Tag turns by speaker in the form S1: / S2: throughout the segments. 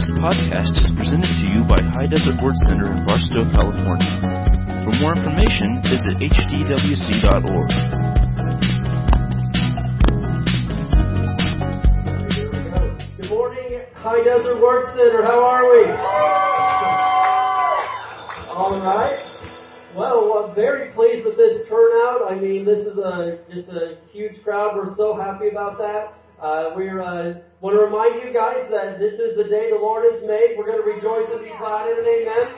S1: This podcast is presented to you by High Desert Word Center in Barstow, California. For more information, visit hdwc.org.
S2: Good morning, High Desert Word Center. How are we? All right. Well, I'm very pleased with this turnout. I mean, this is a just a huge crowd. We're so happy about that. Uh, we uh, want to remind you guys that this is the day the Lord has made. We're going to rejoice and be glad in it. Amen.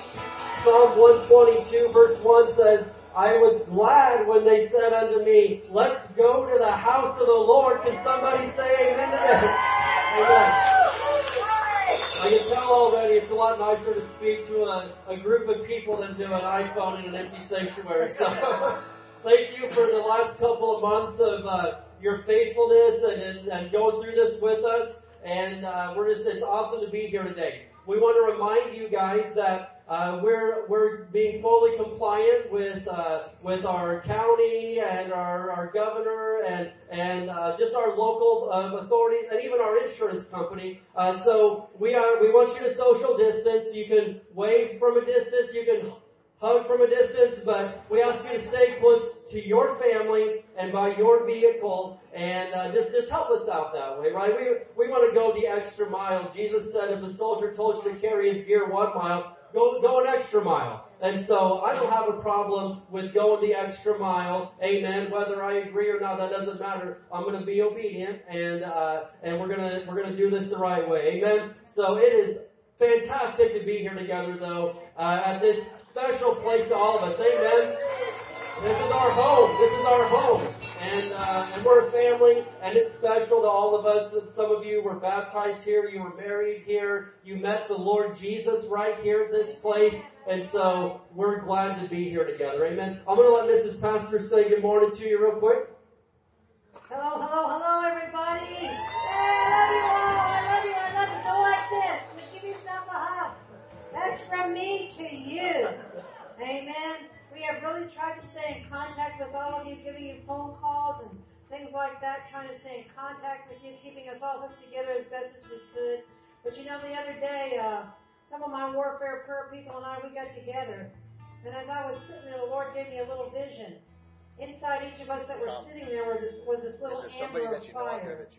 S2: Psalm 122 verse 1 says, I was glad when they said unto me, let's go to the house of the Lord. Can somebody say amen to that? Amen. I can tell already it's a lot nicer to speak to a, a group of people than to an iPhone in an empty sanctuary. So thank you for the last couple of months of uh, your faithfulness and, and, going through this with us. And uh, we're just, it's awesome to be here today. We want to remind you guys that uh, we're we're being fully compliant with uh, with our county and our, our governor and and uh, just our local uh, authorities and even our insurance company. Uh, so we are we want you to social distance. You can wave from a distance. You can hug from a distance, but we ask you to stay close to your family and by your vehicle and uh, just just help us out that way, right? We we want to go the extra mile. Jesus said, if a soldier told you to carry his gear one mile, go go an extra mile. And so I don't have a problem with going the extra mile. Amen. Whether I agree or not, that doesn't matter. I'm going to be obedient, and uh, and we're gonna we're gonna do this the right way. Amen. So it is fantastic to be here together, though, uh, at this special place to all of us. Amen. This is our home. This is our home. And, uh, and we're a family, and it's special to all of us. Some of you were baptized here, you were married here, you met the Lord Jesus right here at this place, and so we're glad to be here together. Amen. I'm going to let Mrs. Pastor say good morning to you real quick.
S3: Hello, hello, hello, everybody. Hey, I love you all. I love you. I love you. Go like this. Give yourself a hug. That's from me to you. Amen. We have really tried to stay in contact with all of you, giving you phone calls and things like that, trying to stay in contact with you, keeping us all hooked together as best as we could. But you know, the other day, uh, some of my warfare prayer people and I, we got together. And as I was sitting there, the Lord gave me a little vision. Inside each of us that were sitting there was this, was this little amber of fire.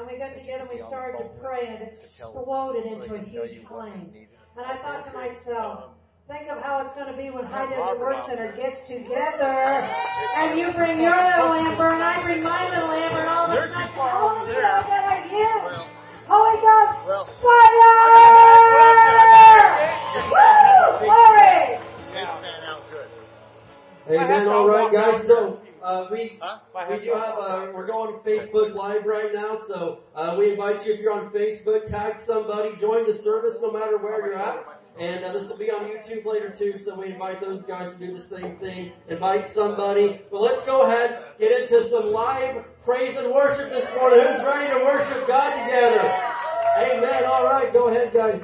S3: And we got together and we started to pray and it exploded into a huge flame. And I thought to myself, Think of how it's going to be when High Desert Word Center gets together and you bring your little amber and I bring my little amber and all of a sudden, Holy Ghost, that are you? Holy Ghost, fire! Woo! Glory!
S2: Amen. All right, guys. So uh, we we do have uh, we're going Facebook Live right now. So uh, we invite you if you're on Facebook, tag somebody, join the service no matter where you're at. And uh, this will be on YouTube later too, so we invite those guys to do the same thing. Invite somebody. But let's go ahead, get into some live praise and worship this morning. Who's ready to worship God together? Amen. All right, go ahead, guys.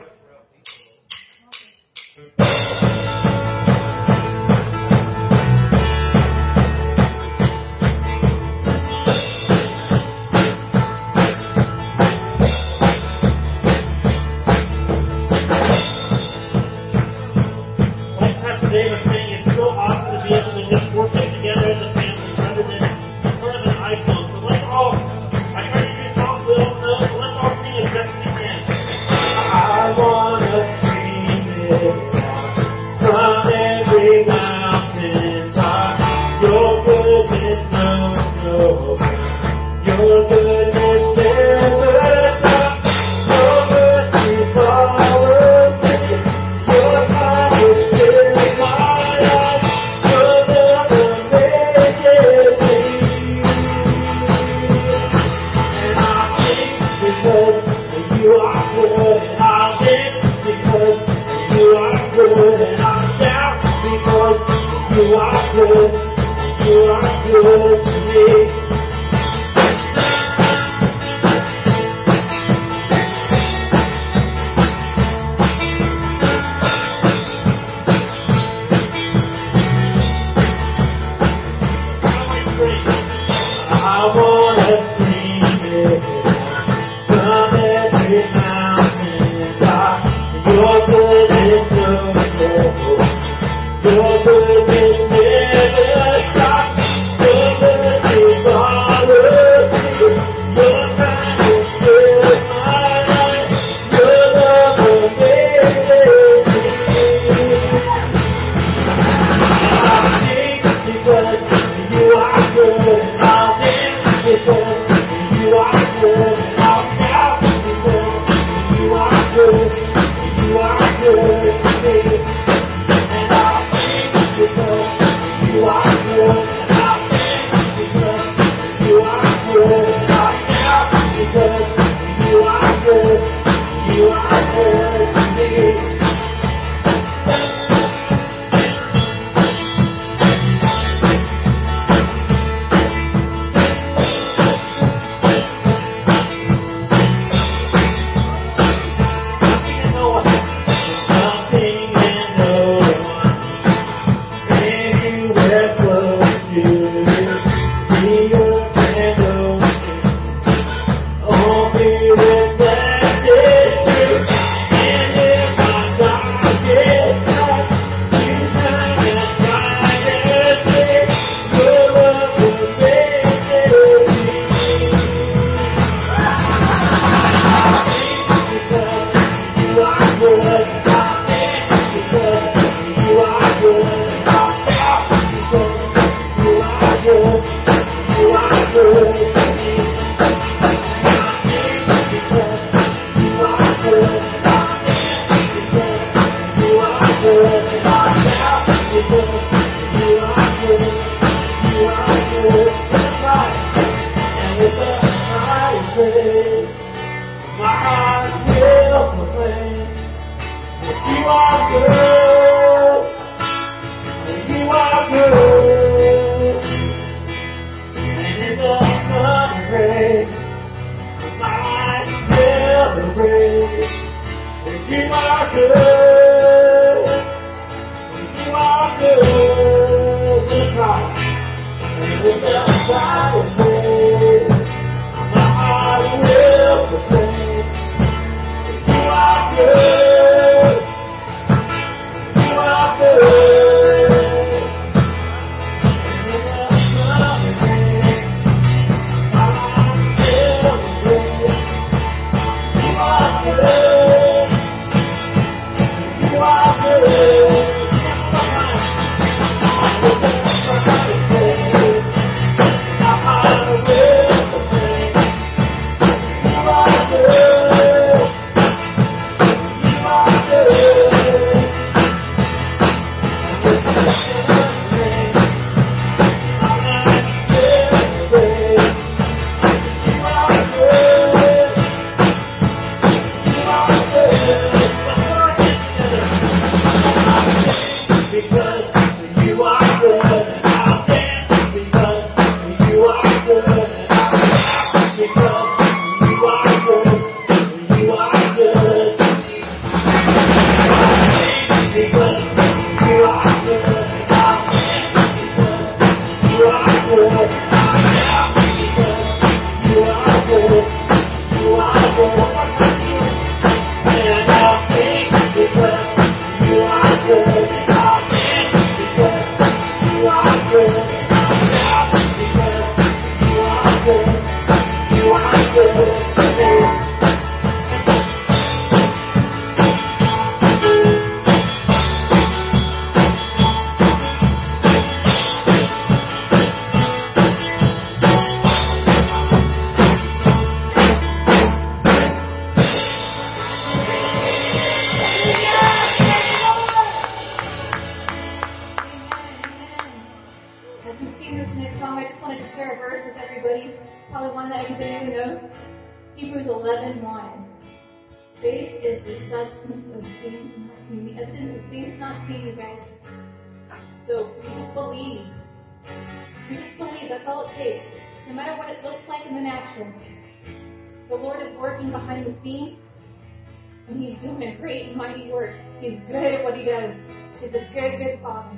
S4: He's doing a great mighty work. He's good at what he does. He's a good, good
S5: father.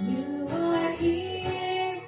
S5: You are here.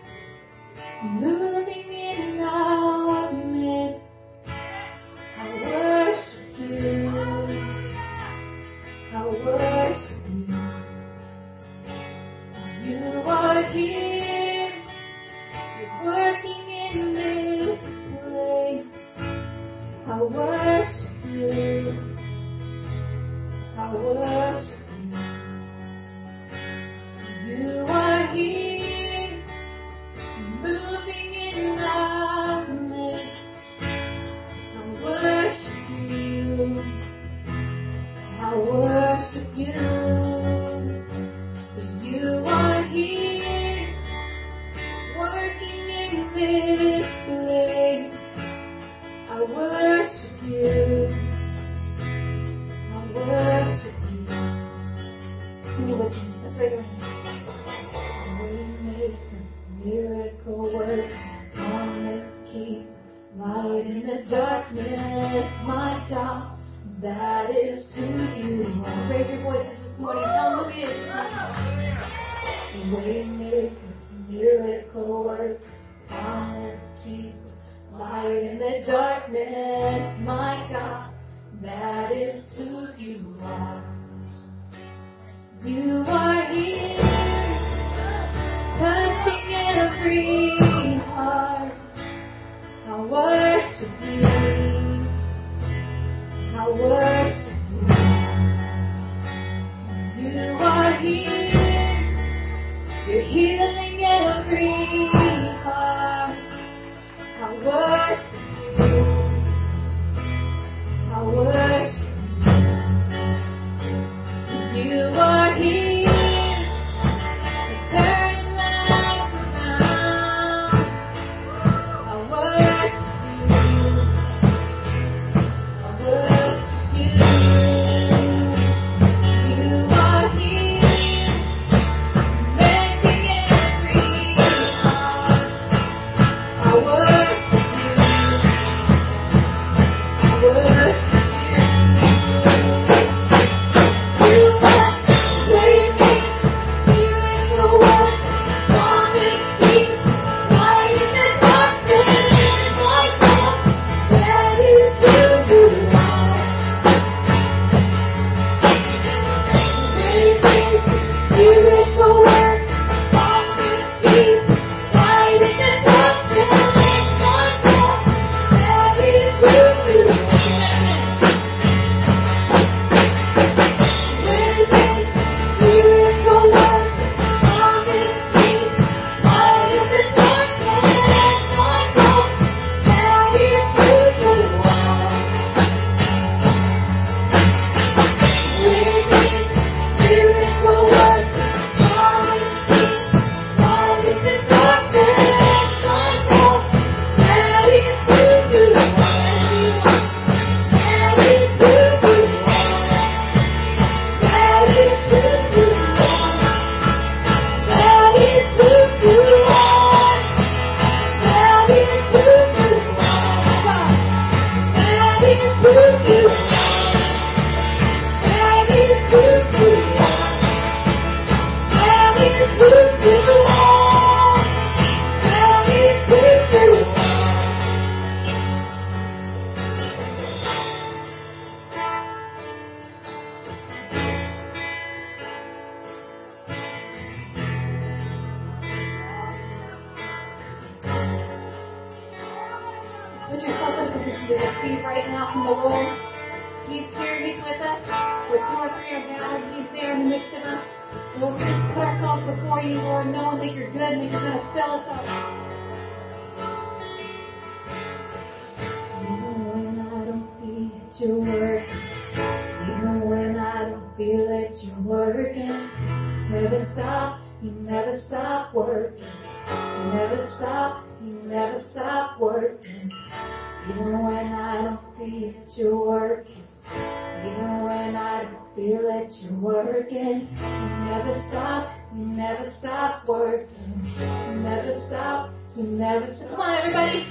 S5: Jesus. Come on, everybody.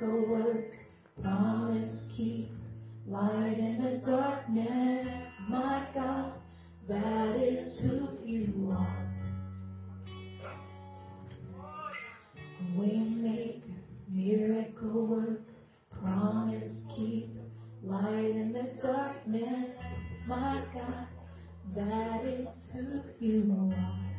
S5: Miracle work, promise keep, light in the darkness, my God, that is who you are. We make miracle work, promise keep, light in the darkness, my God, that is who you are.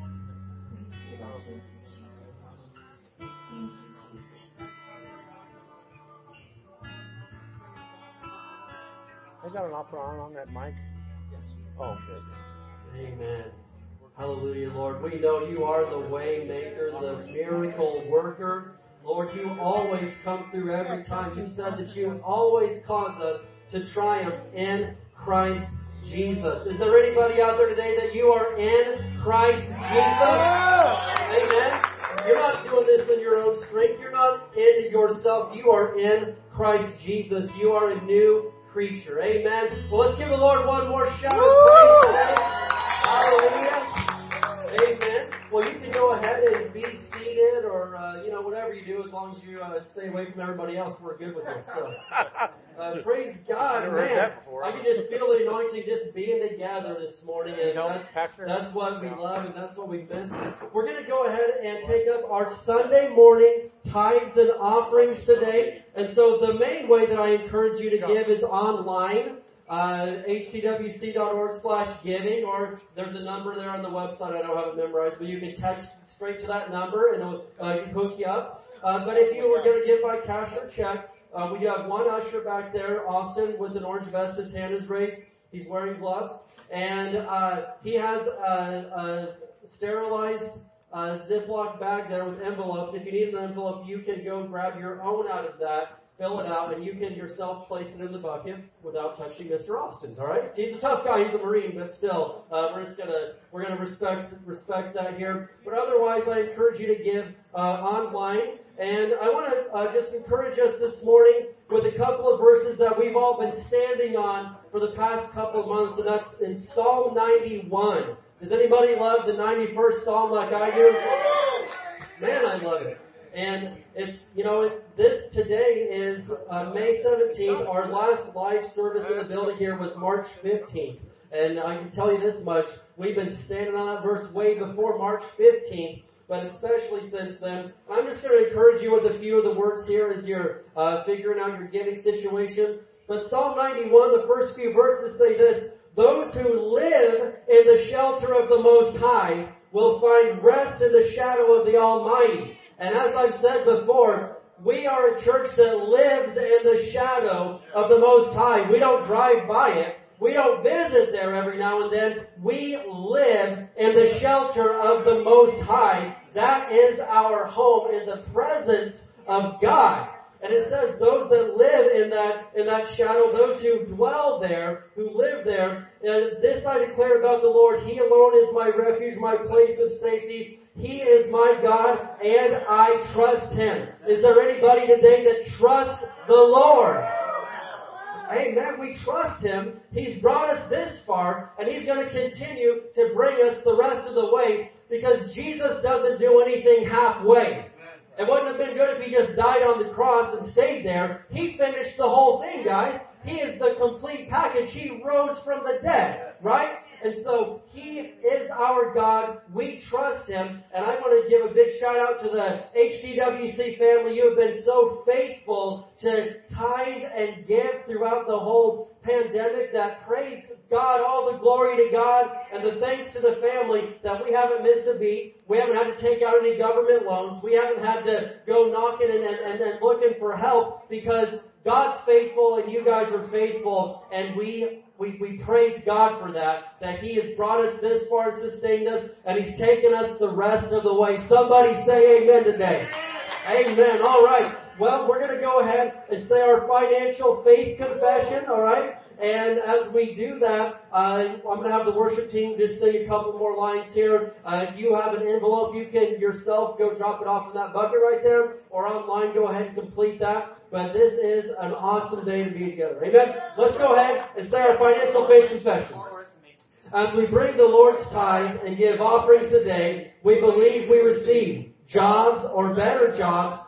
S5: Is
S6: that an opera on on that mic? Yes. Oh, good.
S2: Amen. Hallelujah, Lord. We know you are the way maker, the miracle worker. Lord, you always come through every time. You said that you always cause us to triumph in Christ Jesus. Is there anybody out there today that you are in Christ Jesus? Amen. You're not doing this in your own strength. You're not in yourself. You are in Christ Jesus. You are a new creature. Amen. Well, let's give the Lord one more shout of praise today. Hallelujah. Amen. Well, you can go ahead and be seated or, uh, you know, whatever you do as long as you uh, stay away from everybody else. We're good with this. So, uh, praise God,
S6: Never heard
S2: man.
S6: that before.
S2: I can just feel the anointing just being together this morning. And
S6: know,
S2: that's, that's what we love and that's what we miss. We're going to go ahead and take up our Sunday morning tithes and offerings today. And so the main way that I encourage you to give is online. Uh, hdwc.org slash giving, or there's a number there on the website. I don't have it memorized, but you can text straight to that number and it'll uh, hook you up. Uh, but if you were going to give by cash or check, uh, we have one usher back there, Austin, with an orange vest. His hand is raised. He's wearing gloves, and uh, he has a, a sterilized uh, Ziploc bag there with envelopes. If you need an envelope, you can go grab your own out of that, fill it out, and you can yourself place it in the bucket without touching Mr. Austin. All right? He's a tough guy. He's a Marine, but still, uh, we're just gonna we're gonna respect respect that here. But otherwise, I encourage you to give uh, online. And I want to uh, just encourage us this morning with a couple of verses that we've all been standing on for the past couple of months, and that's in Psalm 91. Does anybody love the 91st Psalm like I do? Man, I love it. And it's, you know, it, this today is uh, May 17th. Our last live service in the building here was March 15th. And I can tell you this much, we've been standing on that verse way before March 15th, but especially since then. I'm just going to encourage you with a few of the words here as you're uh, figuring out your giving situation. But Psalm 91, the first few verses say this, those who live in the shelter of the Most High will find rest in the shadow of the Almighty. And as I've said before, we are a church that lives in the shadow of the Most High. We don't drive by it. We don't visit there every now and then. We live in the shelter of the Most High. That is our home in the presence of God. And it says those that live in that, in that shadow, those who dwell there, who live there, this I declare about the Lord, He alone is my refuge, my place of safety. He is my God, and I trust Him. Is there anybody today that trusts the Lord? Amen. We trust Him. He's brought us this far, and He's going to continue to bring us the rest of the way because Jesus doesn't do anything halfway. It wouldn't have been good if He just died on the cross and stayed there. He finished the whole thing, guys. He is the complete package. He rose from the dead, right? And so He is our God. We trust Him. And I want to give a big shout out to the HDWC family. You have been so faithful to tithe and give throughout the whole pandemic that praise God, all the glory to God, and the thanks to the family that we haven't missed a beat. We haven't had to take out any government loans. We haven't had to go knocking and, and, and looking for help because God's faithful and you guys are faithful and we, we, we praise God for that, that He has brought us this far and sustained us and He's taken us the rest of the way. Somebody say amen today. Amen. All right. Well, we're going to go ahead and say our financial faith confession, all right? And as we do that, uh, I'm going to have the worship team just say a couple more lines here. Uh, if you have an envelope, you can yourself go drop it off in that bucket right there, or online, go ahead and complete that. But this is an awesome day to be together. Amen. Let's go ahead and say our financial faith confession. As we bring the Lord's tithe and give offerings today, we believe we receive jobs or better jobs,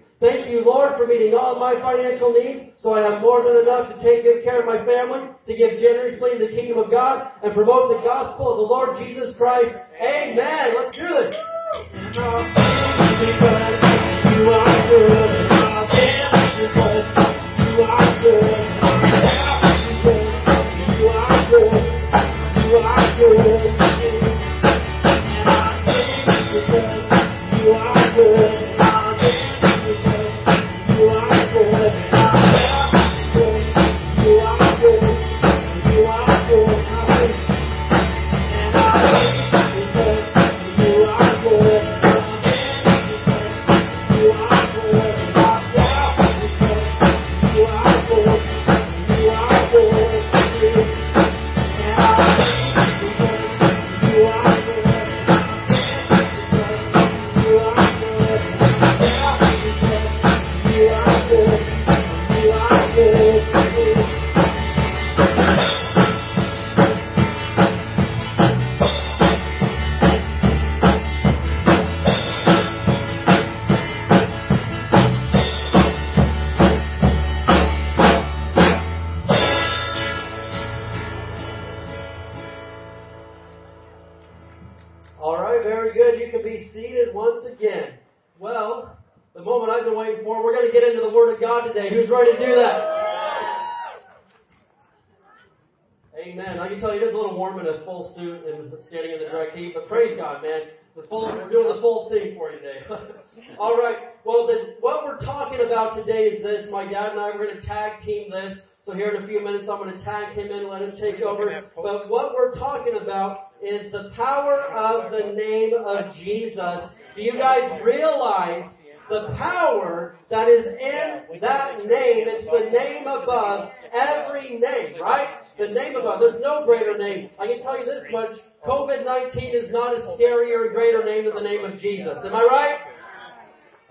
S2: Thank you, Lord, for meeting all my financial needs so I have more than enough to take good care of my family, to give generously in the kingdom of God, and promote the gospel of the Lord Jesus Christ. Amen. Let's do it. Few minutes, I'm going to tag him in, let him take over. But what we're talking about is the power of the name of Jesus. Do you guys realize the power that is in that name? It's the name above every name, right? The name above. There's no greater name. I can tell you this much. COVID-19 is not a scarier or greater name than the name of Jesus. Am I right?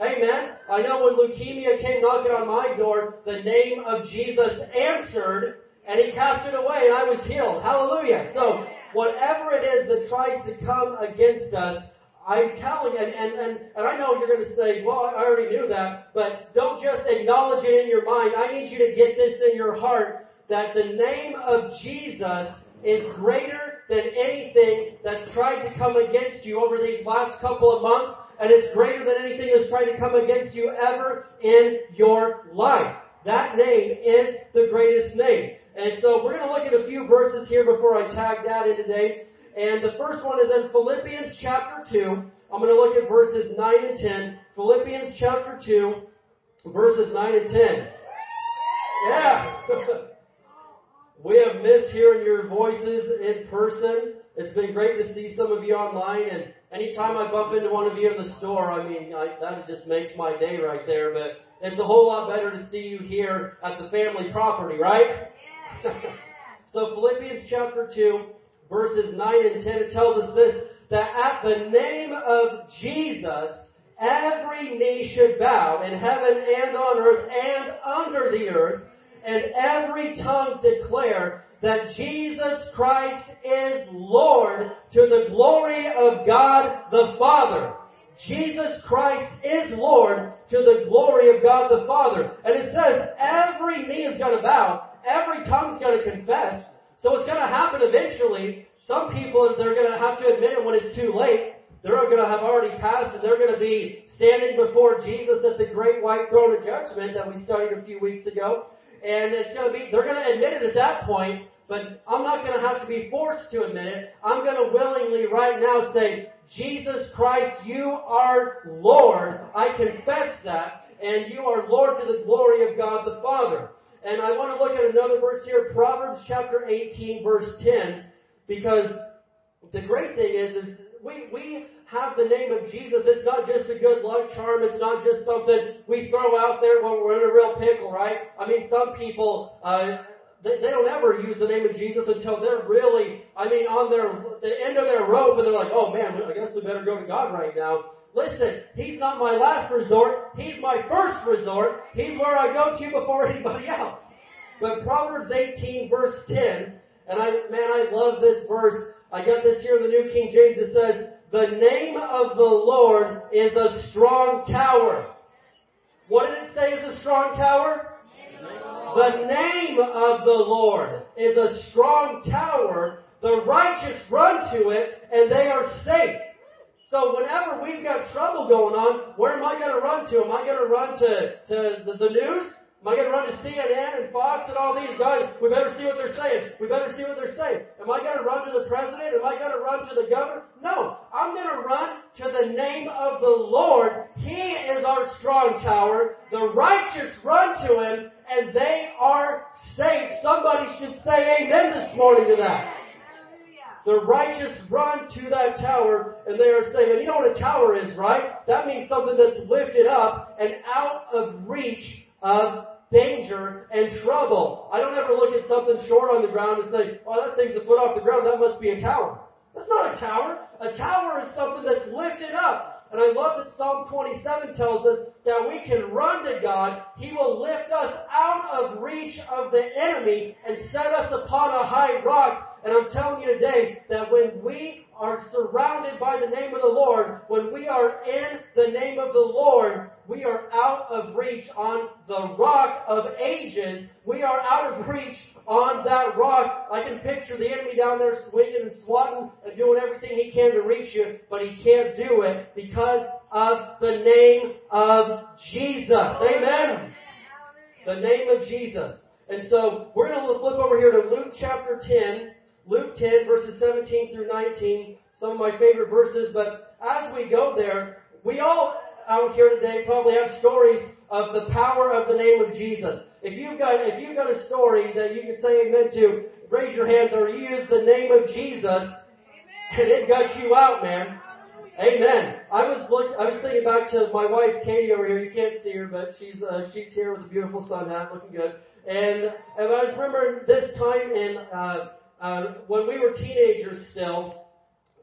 S2: Amen. I know when leukemia came knocking on my door, the name of Jesus answered and he cast it away and I was healed. Hallelujah. So whatever it is that tries to come against us, I'm telling and, and, and, and I know you're going to say, well, I already knew that, but don't just acknowledge it in your mind. I need you to get this in your heart that the name of Jesus is greater than anything that's tried to come against you over these last couple of months and it's greater than anything that's trying to come against you ever in your life. That name is the greatest name. And so we're going to look at a few verses here before I tag that in today. And the first one is in Philippians chapter 2. I'm going to look at verses 9 and 10. Philippians chapter 2, verses 9 and 10. Yeah. we have missed hearing your voices in person. It's been great to see some of you online and anytime I bump into one of you in the store, I mean, I, that just makes my day right there. But it's a whole lot better to see you here at the family property, right? so Philippians chapter 2, verses 9 and 10, it tells us this, that at the name of Jesus, every knee should bow in heaven and on earth and under the earth, and every tongue declare that Jesus Christ is Lord to the glory of God the Father. Jesus Christ is Lord to the glory of God the Father. And it says every knee is going to bow, every tongue's going to confess. So it's going to happen eventually. Some people, they're going to have to admit it when it's too late. They're going to have already passed and they're going to be standing before Jesus at the great white throne of judgment that we studied a few weeks ago. And it's going to be, they're going to admit it at that point, but I'm not going to have to be forced to admit it. I'm going to willingly right now say, Jesus Christ, you are Lord. I confess that. and you are Lord to the glory of God the Father. And I want to look at another verse here, Proverbs chapter 18, verse 10, because the great thing is, is we, we have the name of Jesus. It's not just a good luck charm. It's not just something we throw out there when we're in a real pickle, right? I mean, some people, uh, they, they don't ever use the name of Jesus until they're really, I mean, on their, the end of their rope and they're like, oh man, I guess we better go to God right now. Listen, He's not my last resort. He's my first resort. He's where I go to before anybody else. But Proverbs 18 verse 10, and I, man, I love this verse. I got this here in the New King James. It says, the name of the Lord is a strong tower. What did it say is a strong tower? The name of the Lord is a strong tower. The righteous run to it and they are safe. So whenever we've got trouble going on, where am I going to run to? Am I going to run to, to the, the news? Am I going to run to CNN and Fox and all these guys? We better see what they're saying. We better see what they're saying. Am I going to run to the president? Am I going to run to the governor? No. I'm going to run to the name of the Lord. He is our strong tower. The righteous run to him and they are saved. Somebody should say amen this morning to that. The righteous run to that tower and they are saved. And you know what a tower is, right? That means something that's lifted up and out of reach of danger and trouble. I don't ever look at something short on the ground and say, oh, that thing's a foot off the ground, that must be a tower. That's not a tower. A tower is something that's lifted up. And I love that Psalm 27 tells us that we can run to God. He will lift us out of reach of the enemy and set us upon a high rock. And I'm telling you today that when we are surrounded by the name of the Lord, when we are in the name of the Lord, we are out of reach on the rock of ages. We are out of reach on that rock. I can picture the enemy down there swinging and swatting and doing everything he can to reach you, but he can't do it because of the name of Jesus. Amen. The name of Jesus. And so we're going to flip over here to Luke chapter 10. Luke 10 verses 17 through 19, some of my favorite verses, but as we go there, we all out here today probably have stories of the power of the name of Jesus. If you've got, if you've got a story that you can say amen to, raise your hand or use the name of Jesus and it got you out, man. Amen. I was look, I was thinking back to my wife Katie over here. You can't see her, but she's uh, she's here with a beautiful sun hat, looking good. And and I was remembering this time in uh, uh, when we were teenagers still,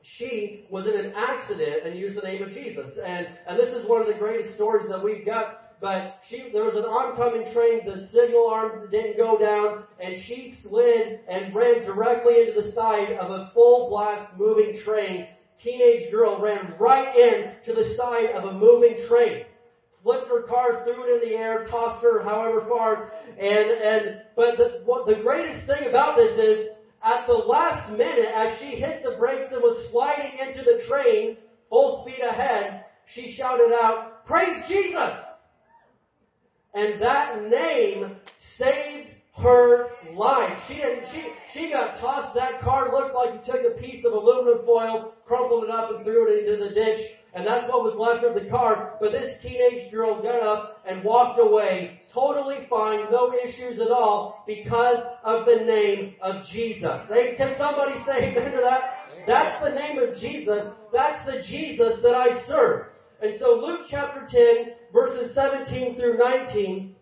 S2: she was in an accident and used the name of Jesus. And, and this is one of the greatest stories that we've got. But she, there was an oncoming train, the signal arm didn't go down, and she slid and ran directly into the side of a full blast moving train. Teenage girl ran right in to the side of a moving train flipped her car, threw it in the air, tossed her however far, and and but the what the greatest thing about this is at the last minute, as she hit the brakes and was sliding into the train, full speed ahead, she shouted out, Praise Jesus! And that name saved her life. She didn't, she, she got tossed, that car looked like you took a piece of aluminum foil, crumpled it up and threw it into the ditch, and that's what was left of the car. But this teenage girl got up and walked away totally fine, no issues at all, because of the name of Jesus. Hey, can somebody say amen to that? That's the name of Jesus. That's the Jesus that I serve. And so Luke chapter 10, verses 17 through 19,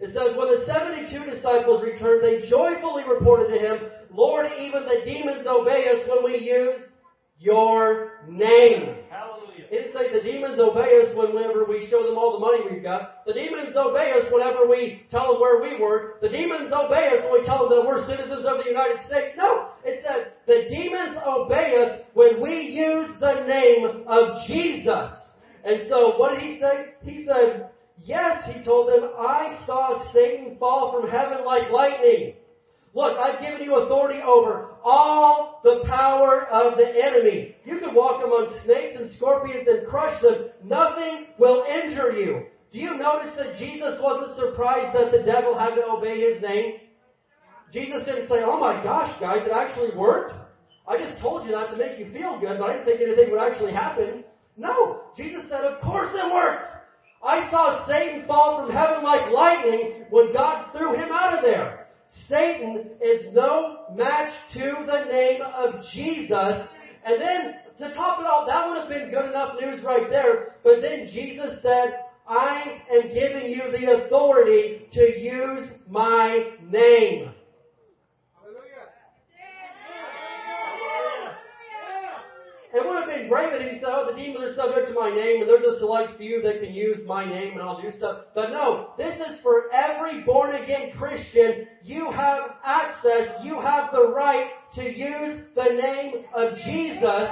S2: it says, When the 72 disciples returned, they joyfully reported to him, Lord, even the demons obey us when we use your name. It didn't say the demons obey us whenever we show them all the money we've got. The demons obey us whenever we tell them where we work. The demons obey us when we tell them that we're citizens of the United States. No, it said the demons obey us when we use the name of Jesus. And so what did he say? He said, yes, he told them, I saw Satan fall from heaven like lightning. Look, I've given you authority over all the power of the enemy. You can walk among snakes and scorpions and crush them. Nothing will injure you. Do you notice that Jesus wasn't surprised that the devil had to obey his name? Jesus didn't say, oh my gosh, guys, it actually worked. I just told you that to make you feel good, but I didn't think anything would actually happen. No. Jesus said, of course it worked. I saw Satan fall from heaven like lightning when God threw him out of there. Satan is no match to the name of Jesus. And then to top it off, that would have been good enough news right there. But then Jesus said, I am giving you the authority to use my name. It would have been great if he said, oh, the demons are subject to my name, and there's a select few that can use my name, and I'll do stuff. But no, this is for every born again Christian. You have access, you have the right to use the name of Jesus,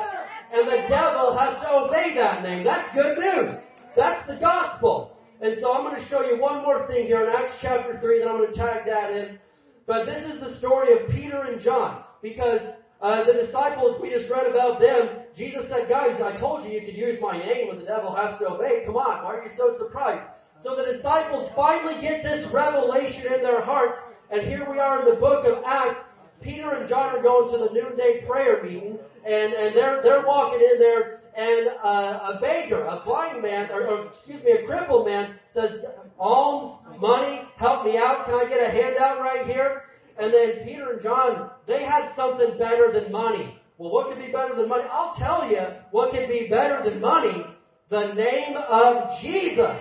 S2: and the devil has to obey that name. That's good news. That's the gospel. And so I'm going to show you one more thing here in Acts chapter 3, then I'm going to tag that in. But this is the story of Peter and John, because uh, the disciples, we just read about them. Jesus said, guys, I told you you could use my name and the devil has to obey. Come on, why are you so surprised? So the disciples finally get this revelation in their hearts, and here we are in the book of Acts. Peter and John are going to the noonday prayer meeting, and, and they're, they're walking in there, and a beggar, a blind man, or, or excuse me, a crippled man says, alms, money, help me out, can I get a handout right here? And then Peter and John, they had something better than money. Well, what could be better than money? I'll tell you what could be better than money. The name of Jesus.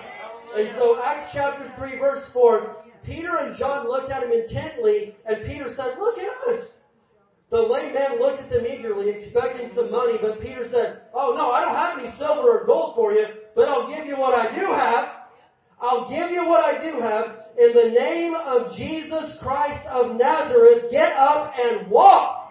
S2: And so Acts chapter 3 verse 4, Peter and John looked at him intently, and Peter said, look at us. The lame man looked at them eagerly, expecting some money, but Peter said, oh no, I don't have any silver or gold for you, but I'll give you what I do have. I'll give you what I do have. In the name of Jesus Christ of Nazareth, get up and walk.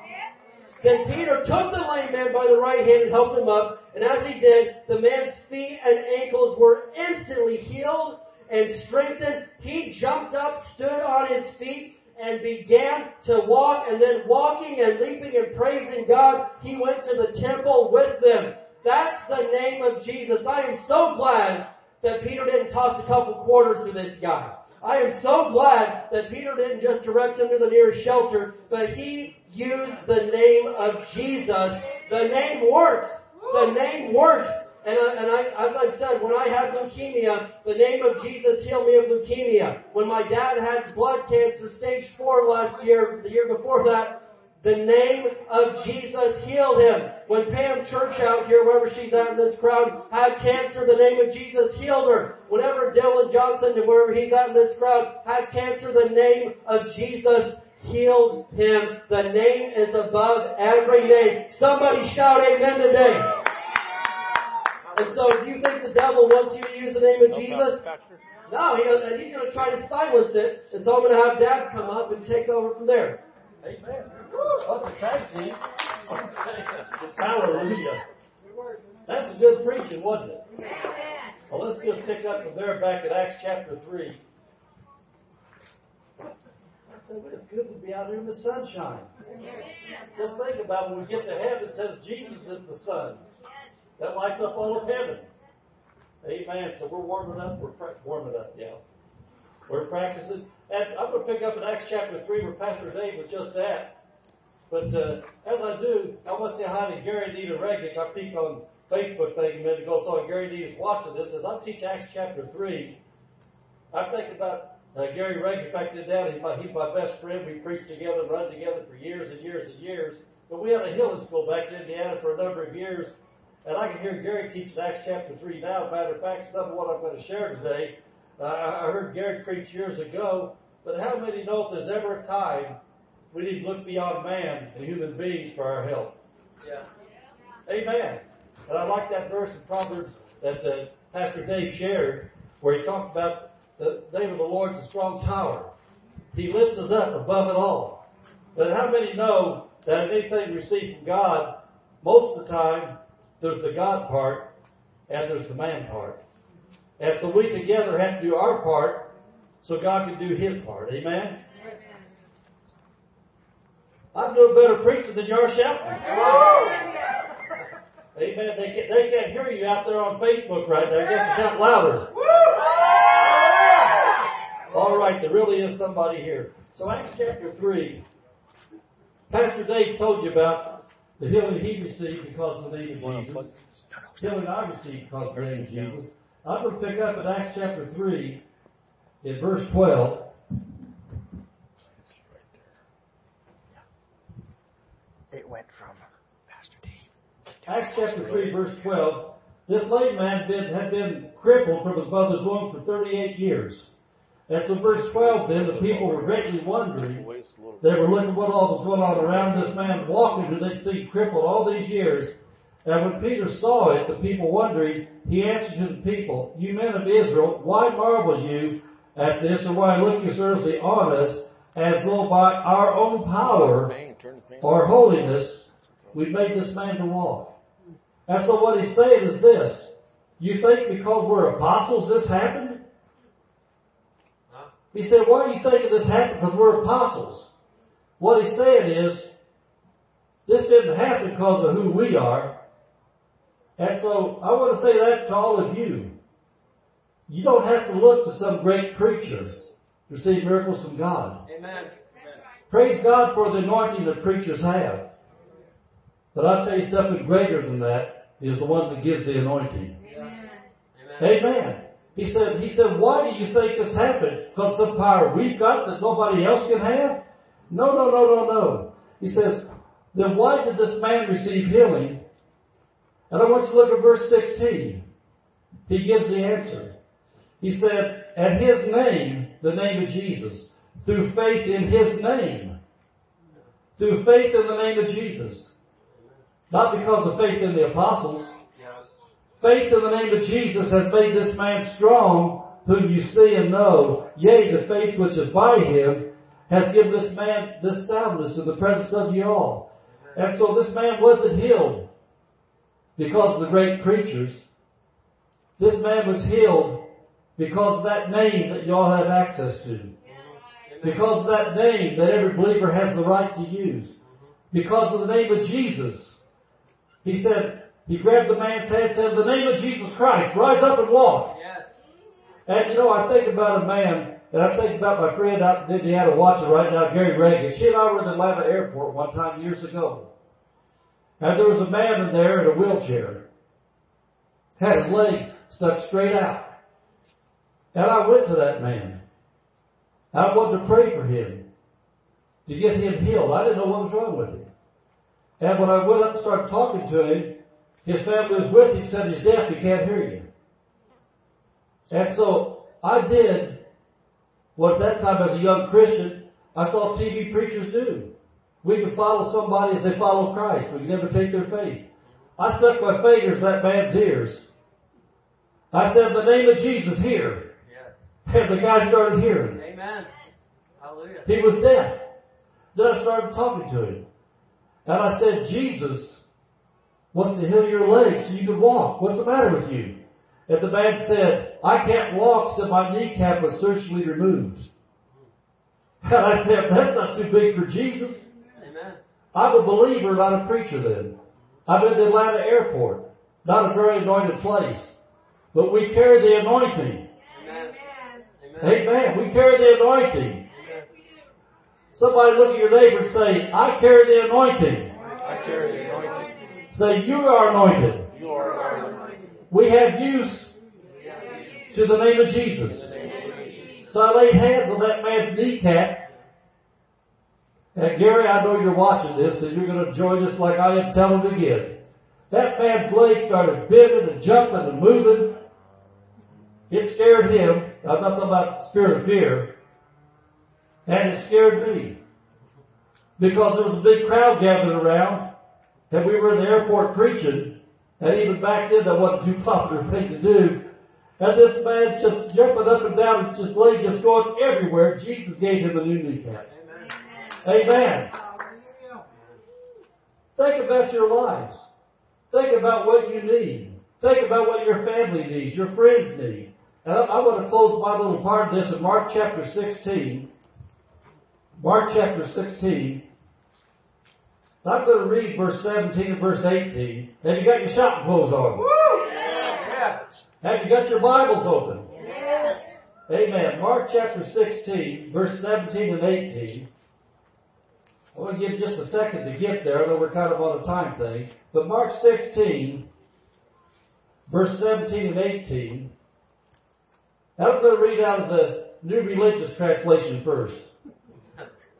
S2: Then Peter took the lame man by the right hand and helped him up. And as he did, the man's feet and ankles were instantly healed and strengthened. He jumped up, stood on his feet, and began to walk. And then walking and leaping and praising God, he went to the temple with them. That's the name of Jesus. I am so glad that Peter didn't toss a couple quarters to this guy. I am so glad that Peter didn't just direct him to the nearest shelter, but he used the name of Jesus. The name works. The name works. And, I, and I, as I've said, when I had leukemia, the name of Jesus healed me of leukemia. When my dad had blood cancer, stage four last year, the year before that, the name of Jesus healed him. When Pam Church out here, wherever she's at in this crowd, had cancer, the name of Jesus healed her. Whenever Dylan Johnson, wherever he's at in this crowd, had cancer, the name of Jesus healed him. The name is above every name. Somebody shout amen today. And so, do you think the devil wants you to use the name of Jesus? No, he doesn't. He's going to try to silence it. And so I'm going to have Dad come up and take over from there.
S7: Amen. That's a tag team. Hallelujah. That's good preaching, wasn't it? Well, let's just pick up from there back at Acts chapter 3. It's good to be out here in the sunshine. Just think about when we get to heaven, it says Jesus is the sun. That lights up all of heaven. Amen. So we're warming up. We're pra- warming up, yeah. We're practicing. And I'm going to pick up in Acts chapter 3 where Pastor Dave was just at. But uh, as I do, I want to say hi to Gary Nita Regic. I peeked on Facebook thing a minute ago, saw Gary Nita's watching this. As I teach Acts chapter 3, I'm thinking about uh, Gary Regic back then down. He's my, he's my best friend. We preached together, run together for years and years and years. But we had a healing school back in Indiana for a number of years. And I can hear Gary teach Acts chapter 3 now. Matter of fact, some of what I'm going to share today, uh, I heard Gary preach years ago. But how many know if there's ever a time we need to look beyond man and human beings for our help?
S2: Yeah.
S7: Amen. And I like that verse in Proverbs that uh, Pastor Dave shared, where he talked about the name of the Lord is a strong tower. He lifts us up above it all. But how many know that anything received from God, most of the time, there's the God part and there's the man part. And so we together have to do our part so God can do his part. Amen? I'm doing better preaching than you are shouting. Amen. They can't, they can't hear you out there on Facebook right now. I guess shout louder. All right, there really is somebody here. So Acts chapter 3, Pastor Dave told you about the healing he received because of the name of Jesus. Healing I received because of the name of Jesus. I'm going to pick up at Acts chapter 3 in verse 12.
S6: It went from Pastor Dave.
S7: Acts chapter 3, verse 12. This lame man had been, had been crippled from his mother's womb for 38 years. And so verse 12 then, the people were greatly wondering. They were looking what all was going on around this man walking who they'd seen crippled all these years. And when Peter saw it, the people wondering, he answered to the people, You men of Israel, why marvel you at this, or why look you earnestly on us, as though by our own power or holiness we made this man to walk? And so what he's saying is this. You think because we're apostles this happened? He said, why do you think this happened because we're apostles? What he's saying is, this didn't happen because of who we are. And so I want to say that to all of you. You don't have to look to some great preacher to receive miracles from God.
S2: Amen.
S7: Praise God for the anointing that preachers have. But I'll tell you something greater than that is the one that gives the anointing.
S3: Amen.
S7: Amen. He said, he said, why do you think this happened? Because some power we've got that nobody else can have? No, no, no, no, no. He says, then why did this man receive healing? And I want you to look at verse 16. He gives the answer. He said, at his name, the name of Jesus, through faith in his name, through faith in the name of Jesus, not because of faith in the apostles, Faith in the name of Jesus has made this man strong, whom you see and know. Yea, the faith which is by him has given this man this soundness in the presence of you all. And so this man wasn't healed because of the great preachers. This man was healed because of that name that you all have access to. Because of that name that every believer has the right to use. Because of the name of Jesus. He said, he grabbed the man's hand and said, In the name of Jesus Christ, rise up and walk.
S2: Yes.
S7: And you know, I think about a man, and I think about my friend out in Indiana watching right now, Gary Reagan. She and I were in the Atlanta airport one time years ago. And there was a man in there in a wheelchair. Had his leg stuck straight out. And I went to that man. I wanted to pray for him. To get him healed. I didn't know what was wrong with him. And when I went up and started talking to him, his family was with him, said he's deaf, he can't hear you. And so I did what at that time as a young Christian, I saw TV preachers do. We can follow somebody as they follow Christ. We can never take their faith. I stuck my fingers in that man's ears. I said, in the name of Jesus, here.
S2: Yes.
S7: And the guy started hearing.
S2: Amen. Hallelujah.
S7: He was deaf. Then I started talking to him. And I said, Jesus wants to heal your legs so you can walk. What's the matter with you? And the man said, I can't walk so my kneecap was surgically removed. And I said, that's not too big for Jesus.
S2: Amen.
S7: I'm a believer, not a preacher then. I'm in the Atlanta airport. Not a very anointed place. But we carry the anointing.
S2: Amen.
S3: Amen.
S2: Amen.
S7: Amen. We carry the anointing. Somebody look at your neighbor and say, I carry the anointing.
S6: I carry the anointing.
S7: Say, you are anointed.
S6: You are our anointing.
S7: We have use to the name of Jesus. So I laid hands on that man's kneecap. And Gary, I know you're watching this, and you're going to join us like I am telling again. That man's leg started bending and jumping and moving. It scared him. I'm not talking about spirit of fear. And it scared me. Because there was a big crowd gathered around, and we were in the airport preaching, and even back then that wasn't too popular thing to do. And this man just jumping up and down just leg just going everywhere. Jesus gave him a new kneecap. Amen. Think about your lives. Think about what you need. Think about what your family needs, your friends need. And I, I want to close my little part of this in Mark chapter 16. Mark chapter 16. I'm going to read verse 17 and verse 18. Have you got your shopping clothes on?
S2: Yeah.
S7: Have you got your Bibles open?
S3: Yes.
S7: Amen. Mark chapter 16, verse 17 and 18. I want to give just a second to get there, though we're kind of on a time thing. But Mark 16, verse 17 and 18. Now I'm going to read out of the New Religious Translation first.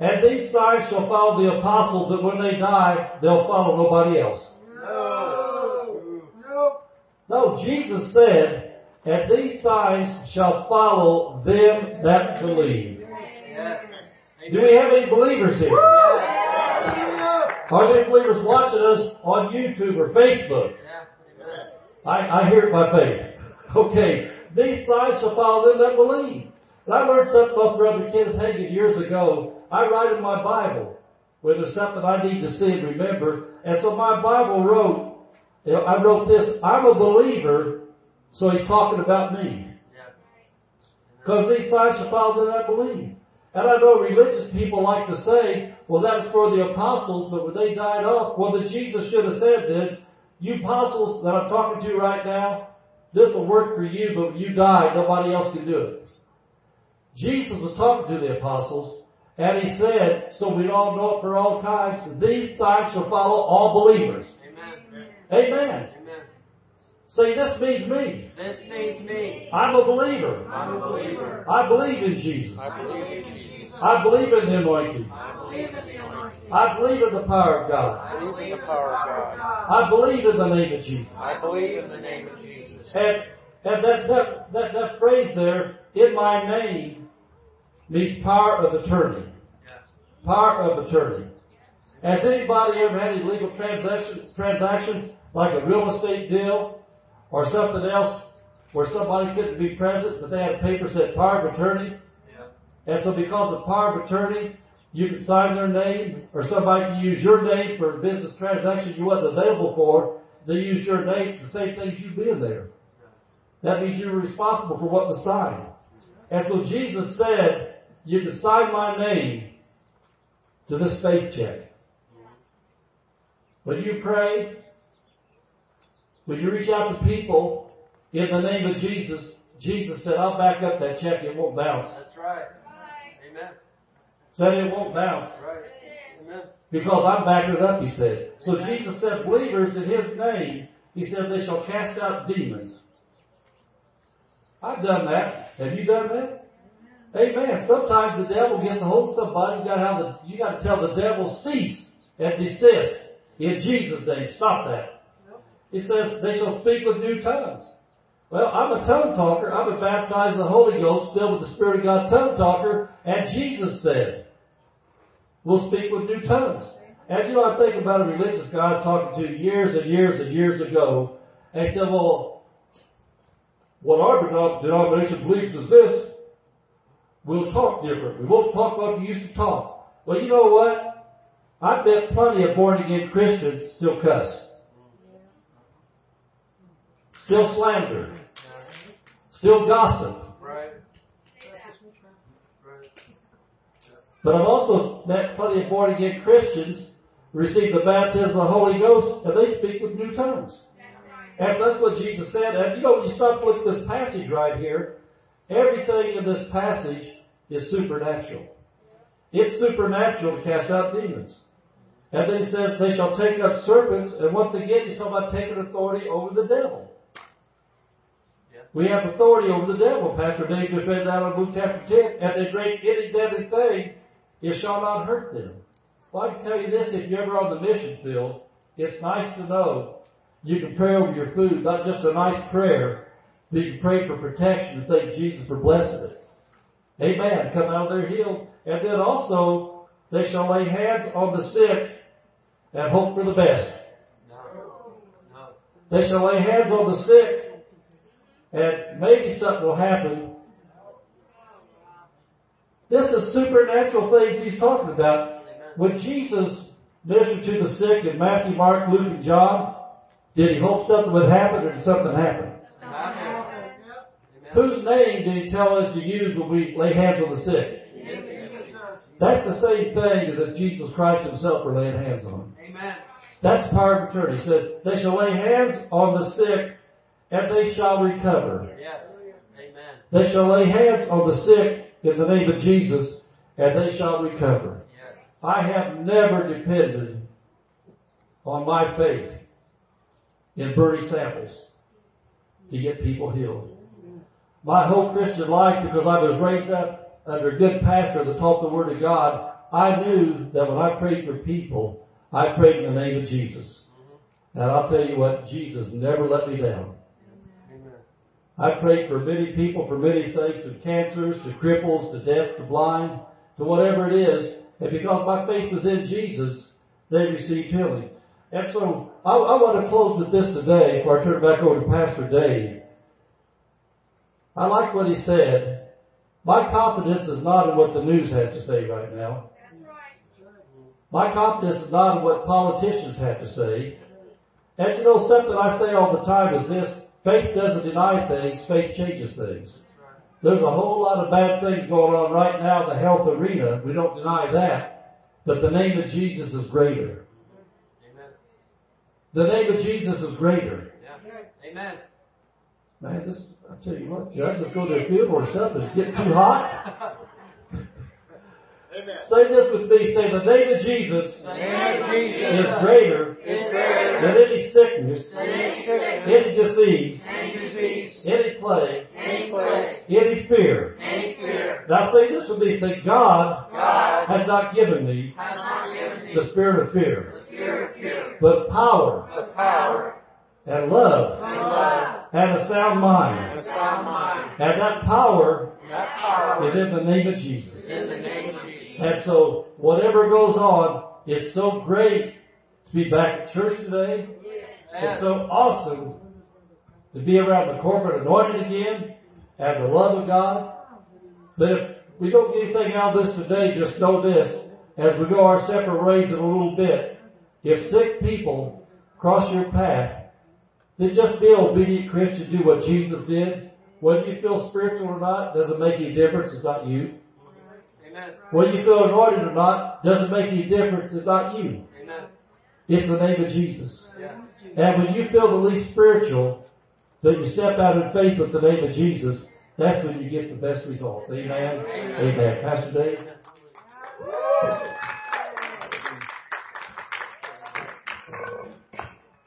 S7: And these signs shall follow the apostles that when they die, they'll follow nobody else. No, No. No, Jesus said, and these signs shall follow them that believe. Do we have any believers here? Are there believers watching us on YouTube or Facebook? I, I hear it by faith. Okay. These signs shall follow them that believe. And I learned something off Brother Kenneth Hagin years ago. I write in my Bible when there's something I need to see and remember. And so my Bible wrote, you know, I wrote this, I'm a believer, so he's talking about me. Because these signs shall follow them that believe. And I know religious people like to say, well, that's for the apostles, but when they died off, well, then Jesus should have said that, you apostles that I'm talking to right now, this will work for you, but when you die, nobody else can do it. Jesus was talking to the apostles, and he said, so we all know it for all times, these signs shall follow all believers.
S2: Amen.
S7: Amen.
S2: Amen.
S7: See, this means me.
S2: This means me.
S7: I'm a believer.
S2: I'm a believer.
S7: I believe in Jesus.
S2: I believe in Jesus.
S7: I believe in the anointing.
S2: I believe in the anointing.
S7: I believe in the power of God.
S2: I believe in the power of God.
S7: I believe in the name of Jesus.
S2: I believe in the name of Jesus.
S7: And, and that, that, that, that phrase there, in my name, means power of attorney. Power of attorney. Has anybody ever had any legal transactions, transactions like a real estate deal or something else where somebody couldn't be present but they had a paper said power of attorney? And so because of power of attorney, you can sign their name or somebody can use your name for a business transaction you wasn't available for. They use your name to say things you being there. That means you're responsible for what was signed. And so Jesus said, you can sign my name to this faith check. When you pray, when you reach out to people in the name of Jesus, Jesus said, I'll back up that check, it won't bounce.
S2: That's right. Amen.
S7: Said it won't bounce.
S2: That's right. Amen.
S7: Because I'm backing it up, he said. So Jesus said, believers in his name, he said, they shall cast out demons. I've done that. Have you done that? Amen. Sometimes the devil gets a hold of somebody. You got to have the, you got to tell the devil cease and desist in Jesus' name. Stop that. He says they shall speak with new tongues. Well, I'm a tongue talker. I'm a baptized in the Holy Ghost, filled with the Spirit of God tongue talker, and Jesus said, we'll speak with new tongues. And you know, I think about a religious guy I was talking to years and years and years ago, and he said, well, what our denomination believes is this. We'll talk different. We won't talk like we used to talk. Well, you know what? I bet plenty of born again Christians still cuss. Still slander. Still gossip. But I've also met plenty of born again Christians receive the baptism of the Holy Ghost and they speak with new tongues. And that's what Jesus said. And you know, when you stop to look at this passage right here, everything in this passage is supernatural. It's supernatural to cast out demons. And then he says, they shall take up serpents, and once again he's talking about taking authority over the devil. We have authority over the devil. Pastor Dave just read that in Luke chapter 10. And they drink any deadly thing, it shall not hurt them. Well, I can tell you this, if you're ever on the mission field, it's nice to know you can pray over your food, not just a nice prayer, but you can pray for protection and thank Jesus for blessing it. Amen. Come out of there healed. And then also, they shall lay hands on the sick and hope for the best.
S2: No. No.
S7: They shall lay hands on the sick and maybe something will happen. This is supernatural things he's talking about. When Jesus ministered to the sick in Matthew, Mark, Luke, and John, did he hope something would happen or did something happen? Whose name did he tell us to use when we lay hands on the sick? That's the same thing as if Jesus Christ himself were laying hands on them.
S2: Amen.
S7: That's power of attorney. He says, they shall lay hands on the sick and they shall recover.
S2: Yes. Amen.
S7: They shall lay hands on the sick in the name of Jesus and they shall recover.
S2: Yes.
S7: I have never depended on my faith in Bernie samples to get people healed. My whole Christian life because I was raised up under a good pastor that taught the Word of God, I knew that when I prayed for people, I prayed in the name of Jesus. And I'll tell you what, Jesus never let me down. I prayed for many people for many things, from cancers to cripples to deaf to blind to whatever it is. And because my faith was in Jesus, they received healing. And so I, I want to close with this today before I turn back over to Pastor Dave. I like what he said. My confidence is not in what the news has to say right now. My confidence is not in what politicians have to say. And you know, something I say all the time is this, faith doesn't deny things, faith changes things. There's a whole lot of bad things going on right now in the health arena. We don't deny that. But the name of Jesus is greater.
S2: Amen.
S7: The name of Jesus is greater.
S2: Yeah. Amen.
S7: Man, this, I tell you what, I just go to a field where something's getting too hot.
S2: Amen.
S7: Say this with me. Say the name of Jesus
S2: name of Jesus
S7: is greater
S2: is greater
S7: than any sickness,
S2: than any sickness,
S7: any disease,
S2: any disease,
S7: any plague,
S2: any plague,
S7: any fear.
S2: any fear.
S7: Now say this with me. Say God
S2: God
S7: has not given me
S2: not given me
S7: the spirit of fear,
S2: the spirit of fear,
S7: but power
S2: but power
S7: and love
S2: and love
S7: and a sound
S2: and
S7: mind.
S2: a sound mind.
S7: And that power
S2: And that power
S7: is in the name of Jesus.
S2: is in the name of Jesus.
S7: And so, whatever goes on, it's so great to be back at church today. It's so awesome to be around the corporate anointing again and the love of God. But if we don't get anything out of this today, just know this. As we go our separate ways in a little bit, if sick people cross your path, then just be an obedient Christian, do what Jesus did. Whether you feel spiritual or not, doesn't make any difference. It's not you.
S2: Amen.
S7: Whether you feel anointed or not, doesn't make any difference. It's not you.
S2: Amen.
S7: It's the name of Jesus.
S2: Yeah.
S7: And when you feel the least spiritual, that you step out in faith with the name of Jesus, that's when you get the best results. Amen. Amen. Pastor Dave.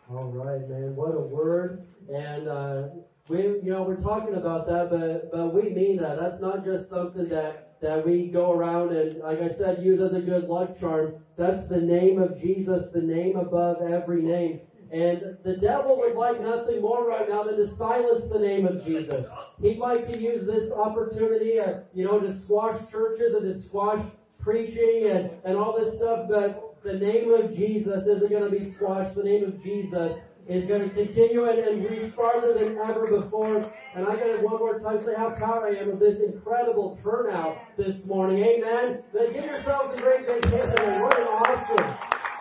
S2: All right, man. What a word. And uh, we, you know, we're talking about that, but but we mean that. That's not just something that that we go around and, like I said, use as a good luck charm. That's the name of Jesus, the name above every name. And the devil would like nothing more right now than to silence the name of Jesus. He'd like to use this opportunity, uh, you know, to squash churches and to squash preaching and, and all this stuff, but the name of Jesus isn't going to be squashed. The name of Jesus is going to continue and, and reach farther than ever before. And I got to one more time say how proud I am of this incredible turnout this morning. Amen. Then give yourselves a great big hand. and What an awesome,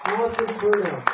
S2: awesome turnout.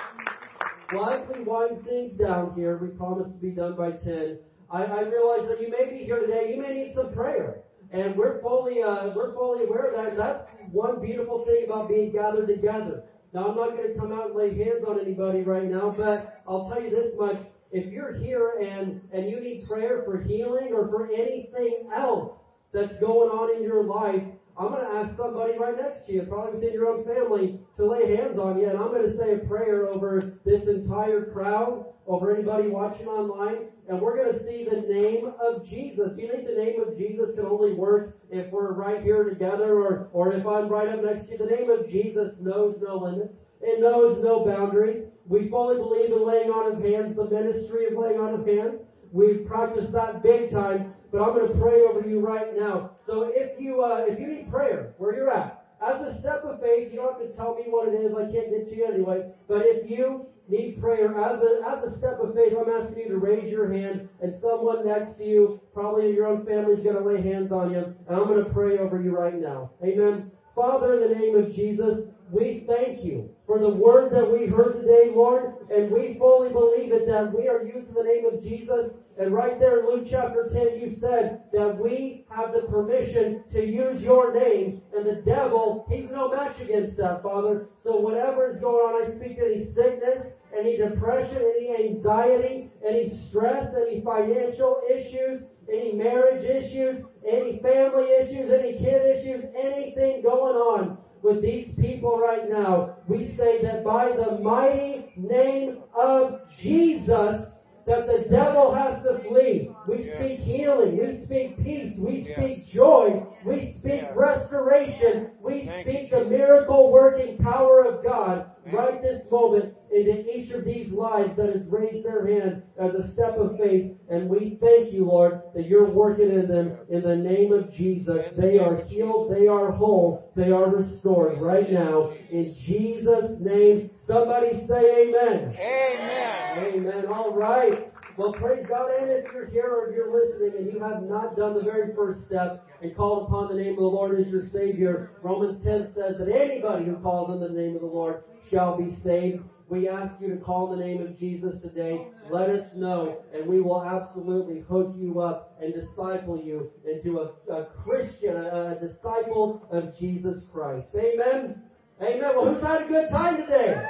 S2: Well, as we wind things down here, we promise to be done by 10. I, I realize that you may be here today. You may need some prayer. And we're fully, uh, we're fully aware of that. That's one beautiful thing about being gathered together. Now, I'm not going to come out and lay hands on anybody right now, but I'll tell you this much. If you're here and, and you need prayer for healing or for anything else that's going on in your life, I'm going to ask somebody right next to you, probably within your own family, to lay hands on you, and I'm going to say a prayer over this entire crowd, over anybody watching online, and we're going to see the name of Jesus. Do you think the name of Jesus can only work if we're right here together, or, or if I'm right up next to you? The name of Jesus knows no limits. It knows no boundaries. We fully believe in laying on of hands, the ministry of laying on of hands. We've practiced that big time, but I'm going to pray over you right now. So if you uh, if you need prayer, where you're at, as a step of faith, you don't have to tell me what it is. I can't get to you anyway. But if you need prayer, as a as a step of faith, I'm asking you to raise your hand, and someone next to you, probably in your own family, is going to lay hands on you, and I'm going to pray over you right now. Amen. Father, in the name of Jesus, we thank you for the word that we heard today, Lord, and we fully believe it that we are using the name of Jesus. And right there in Luke chapter 10, you said that we have the permission to use your name, and the devil, he's no match against that, Father. So whatever is going on, I speak any sickness, any depression, any anxiety, any stress, any financial issues, any marriage issues, any family issues, any kid issues, anything going on with these people right now, we say that by the mighty name of Jesus, that the devil has to flee. We
S6: Yes.
S2: speak healing. We speak peace. We
S6: Yes.
S2: speak joy. We speak
S6: Yes.
S2: restoration. We
S6: Thank
S2: speak
S6: you,
S2: the miracle working power of God right this moment into each of these lives that has raised their hand as a step of faith. And we thank you, Lord, that you're working in them in the name of Jesus. They are healed. They are whole. They are restored right now. In Jesus' name, somebody say amen.
S6: Amen.
S2: Amen. All right. Well, praise God. And if you're here or if you're listening and you have not done the very first step and called upon the name of the Lord as your Savior, Romans 10 says that anybody who calls on the name of the Lord shall be saved. We ask you to call the name of Jesus today. Let us know, and we will absolutely hook you up and disciple you into a, a Christian, a, a disciple of Jesus Christ. Amen. Amen. Well, who's had a good time today?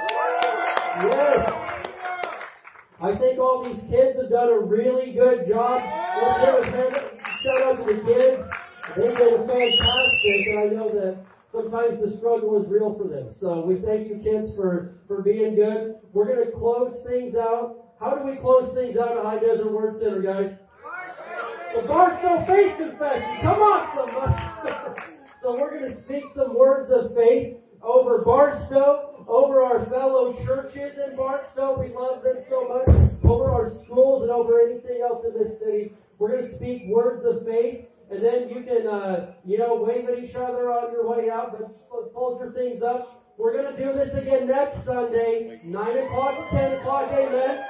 S2: Yes. I think all these kids have done a really good job. Let's give a shout out to the kids. They did fantastic, and I know that sometimes the struggle is real for them. So we thank you kids for, for being good. We're going to close things out. How do we close things out at High Desert Word Center, guys? The Barstow Faith Confession. Come on, somebody. so we're going to speak some words of faith over Barstow, over our fellow churches in Barstow. We love them so much. Over our schools and over anything else in this city. We're going to speak words of faith. And then you can, uh, you know, wave at each other on your way out, but fold your things up. We're going to do this again next Sunday, 9 o'clock to 10 o'clock, amen.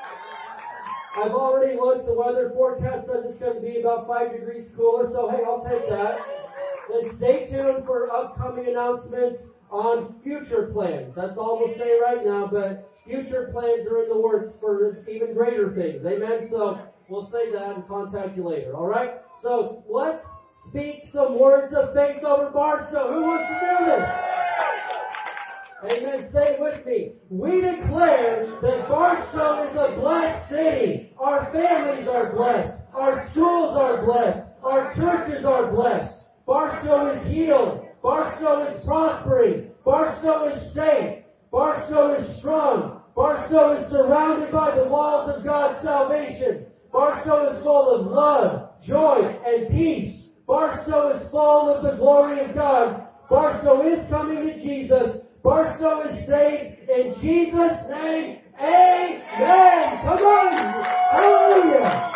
S2: I've already looked. The weather forecast says it's going to be about five degrees cooler, so hey, I'll take that. Then stay tuned for upcoming announcements on future plans. That's all we'll say right now, but future plans are in the works for even greater things. Amen. So we'll say that and contact you later. All right. So let's speak some words of faith over Barstow. Who wants to do this? Amen. Say it with me. We declare that Barstow is a blessed city. Our families are blessed. Our schools are blessed. Our churches are blessed. Barstow is healed. Barstow is prospering. Barstow is safe. Barstow is strong. Barstow is surrounded by the walls of God's salvation. Barstow is full of love, joy, and peace. Barstow is full of the glory of God. Barstow is coming to Jesus. Barstow is saved in Jesus' name. Amen. Come on. Hallelujah.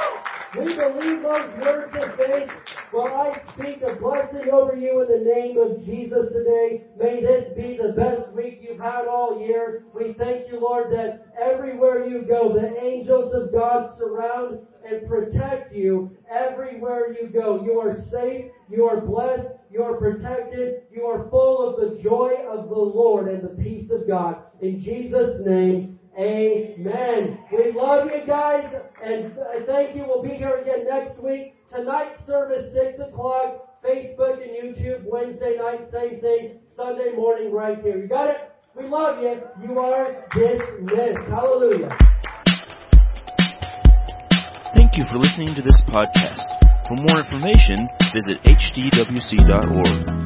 S2: We believe those words of faith. Well, I speak a blessing over you in the name of Jesus today. May this be the best week you've had all year. We thank you, Lord, that everywhere you go, the angels of God surround and protect you everywhere you go. You are safe. You are blessed. You are protected. You are full of the joy of the Lord and the peace of God. In Jesus' name, Amen. We love you guys, and thank you. We'll be here again next week. Tonight's service, 6 o'clock, Facebook and YouTube. Wednesday night, same thing. Sunday morning, right here. You got it? We love you. You are dismissed. Hallelujah.
S1: Thank you for listening to this podcast. For more information, visit hdwc.org.